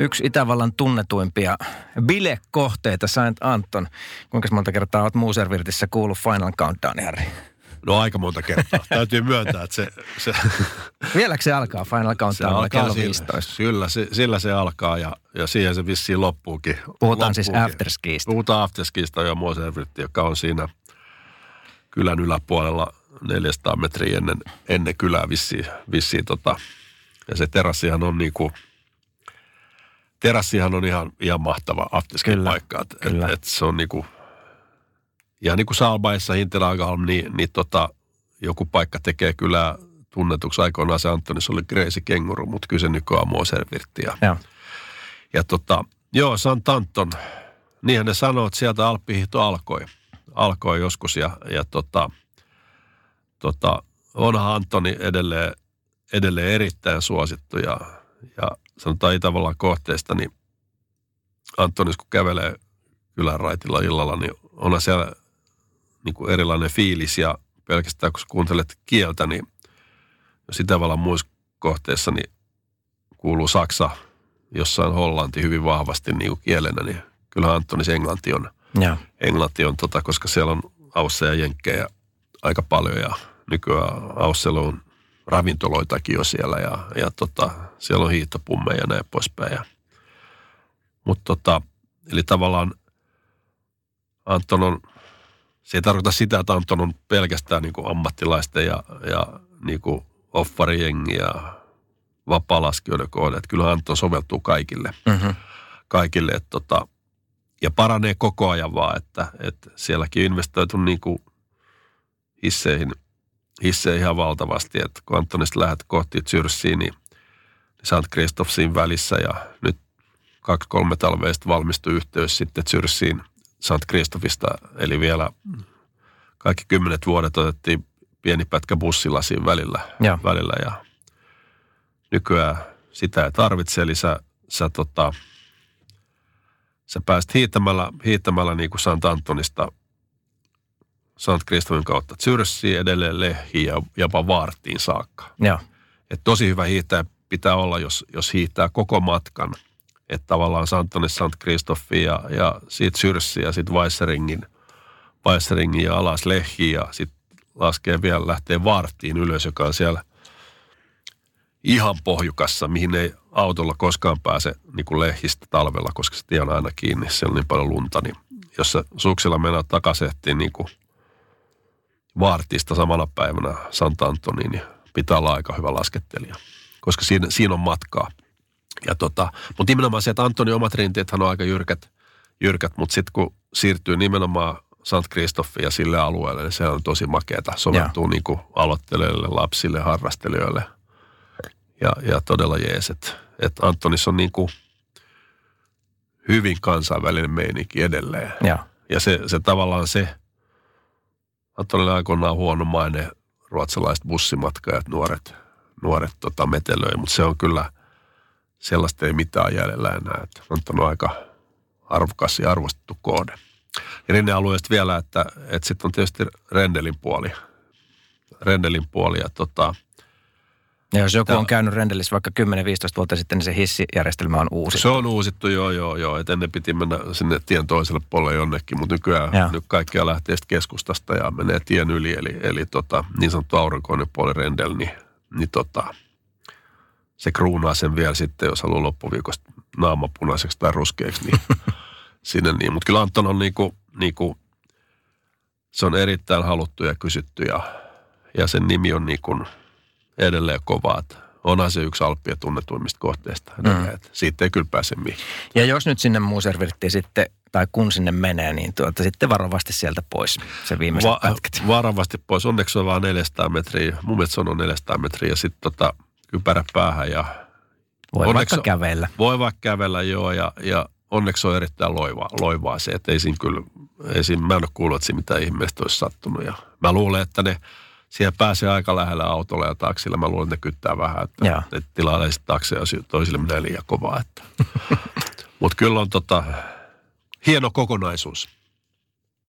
Yksi Itävallan tunnetuimpia bilekohteita, Saint Anton. Kuinka monta kertaa olet Muuservirtissä kuullut Final Countdown, Harry? No aika monta kertaa. Täytyy myöntää, että se... se Vieläkö se alkaa Final Countdown kello sillä, 15? Kyllä, se, sillä se alkaa ja, ja siihen se vissiin loppuukin. Puhutaan siis loppuukin. afterskiista. Puhutaan afterskiista jo Muuservirtti, joka on siinä kylän yläpuolella 400 metriä ennen, ennen kylää vissiin. vissiin tota. Ja se terassihan on niinku, terassihan on ihan, ihan mahtava afterskin Kyllä, paikka. Et, kyllä. Et, et se on niinku, ja niin kuin Saalbaissa, Hinterlagalm, niin, niin tota, joku paikka tekee kyllä tunnetuksi aikoinaan se Antoni, se oli Crazy Kenguru, mutta kyllä se nykyään on Moservirtti. Ja, Joo. ja tota, joo, Sant Anton, niinhän ne sanoo, että sieltä alppihihto alkoi. Alkoi joskus ja, ja tota, tota, onhan Antoni edelleen, edelleen erittäin suosittu ja, ja sanotaan Itävallan kohteesta, niin Antonis kun kävelee kylän raitilla illalla, niin onhan siellä niin kuin erilainen fiilis ja pelkästään kun kuuntelet kieltä, niin jos Itävallan muissa kohteissa niin kuuluu Saksa, jossain Hollanti hyvin vahvasti niin kuin kielenä, niin kyllä Antonis englanti on, Joo. englanti on tota, koska siellä on ausseja ja jenkkejä aika paljon ja nykyään Aussella on ravintoloitakin jo siellä ja, ja tota, siellä on hiihtopummeja ja näin poispäin. Ja, mutta tota, eli tavallaan Anton on, se ei tarkoita sitä, että Anton on pelkästään niin ammattilaisten ja, ja niin kuin offarijengi ja vapaalaskijoiden kohde. Että kyllä Anton soveltuu kaikille Mm-hmm. kaikille. Että tota, ja paranee koko ajan vaan, että, että sielläkin on investoitu niin kuin hisseihin, hisseihin ihan valtavasti. Että kun Antonista lähdet kohti Zyrssiin, niin, niin St. Christoph siinä välissä ja nyt kaksi-kolme talveista valmistui yhteys sitten Zyrssiin St. Christophista. Eli vielä kaikki kymmenet vuodet otettiin pieni pätkä bussilla siinä välillä, Joo. välillä ja nykyään sitä ei tarvitse, eli sä, sä, tota, sä pääst hiihtämällä, hiihtämällä niin kuin Sant Antonista Sant Kristofin kautta Zyrssiin edelleen Lehiin ja jopa Vaartiin saakka. Joo. Et tosi hyvä hiihtäjä pitää olla, jos, jos hiihtää koko matkan. Että tavallaan Santonis Sant Kristoffi ja, ja siitä Zyrssiin ja sitten Weisseringin, Weisseringin ja alas Lehiin ja sitten laskee vielä, lähtee Vaartiin ylös, joka on siellä ihan pohjukassa, mihin ei autolla koskaan pääse niin kuin lehistä talvella, koska se tie on aina kiinni, siellä on niin paljon lunta, niin jos sä suksilla mennään takasehtiin niin kuin Vaartista samana päivänä Santa Antoniin, niin pitää olla aika hyvä laskettelija, koska siinä, siinä on matkaa. Ja tota, mutta nimenomaan se, että Antoni omat rinteethän on aika jyrkät, jyrkät mutta sitten kun siirtyy nimenomaan Sant Kristoffi ja sille alueelle, niin se on tosi makeata. Soveltuu niin kuin aloittelijoille, lapsille, harrastelijoille ja, ja todella jees. Että et Antonis on niin kuin hyvin kansainvälinen meininki edelleen. Joo. Ja se, se tavallaan se, Antonille aikoinaan huono maine ruotsalaiset bussimatkajat, nuoret, nuoret tota, metelöi, mutta se on kyllä, sellaista ei mitään jäljellä enää. Että on aika arvokas ja arvostettu kohde. Ja rinnealueesta vielä, että, että sitten on tietysti Rendelin puoli. Rendelin puoli ja tota, Ja jos joku on käynyt Rendelissä vaikka 10-15 vuotta sitten, niin se hissijärjestelmä on uusi. Se on uusittu, joo, joo, joo. Et ennen piti mennä sinne tien toiselle puolelle jonnekin, mutta nykyään Joo. nyt kaikkia lähtee keskustasta ja menee tien yli. Eli, eli tota, niin sanottu aurinkoinen puoli rendel, niin, niin tota, se kruunaa sen vielä sitten, jos haluaa loppuviikosta naama punaiseksi tai ruskeaksi, niin sinne niin. Mutta kyllä Anton on niinku, niinku, se on erittäin haluttu ja kysytty ja, ja sen nimi on niinku edelleen kova. Että onhan se yksi Alppien tunnetuimmista kohteista. Mm. Siitä ei kyllä pääse mihin. Ja jos nyt sinne Muuservirttiin sitten, tai kun sinne menee, niin tuota, sitten varovasti sieltä pois se viimeiset Va- pätkät. varovasti pois. Onneksi on vaan 400 metriä. Mun mielestä se on 400 metriä ja sitten tota, kypärä päähän ja Voi Onneksi- vaikka kävellä. Voi vaikka kävellä joo ja, ja onneksi on erittäin loivaa, loivaa se, että ei siinä kyllä, ei siinä, mä en ole kuullut, että siinä mitään ihmeellistä olisi sattunut. Ja mä luulen, että ne siellä pääsee aika lähellä autolla ja taksilla. Mä luulen, että ne kyttää vähän, että Joo. ne tilailee sitten takseja toisille menee liian kovaa. Että. Mutta kyllä on tota, hieno kokonaisuus.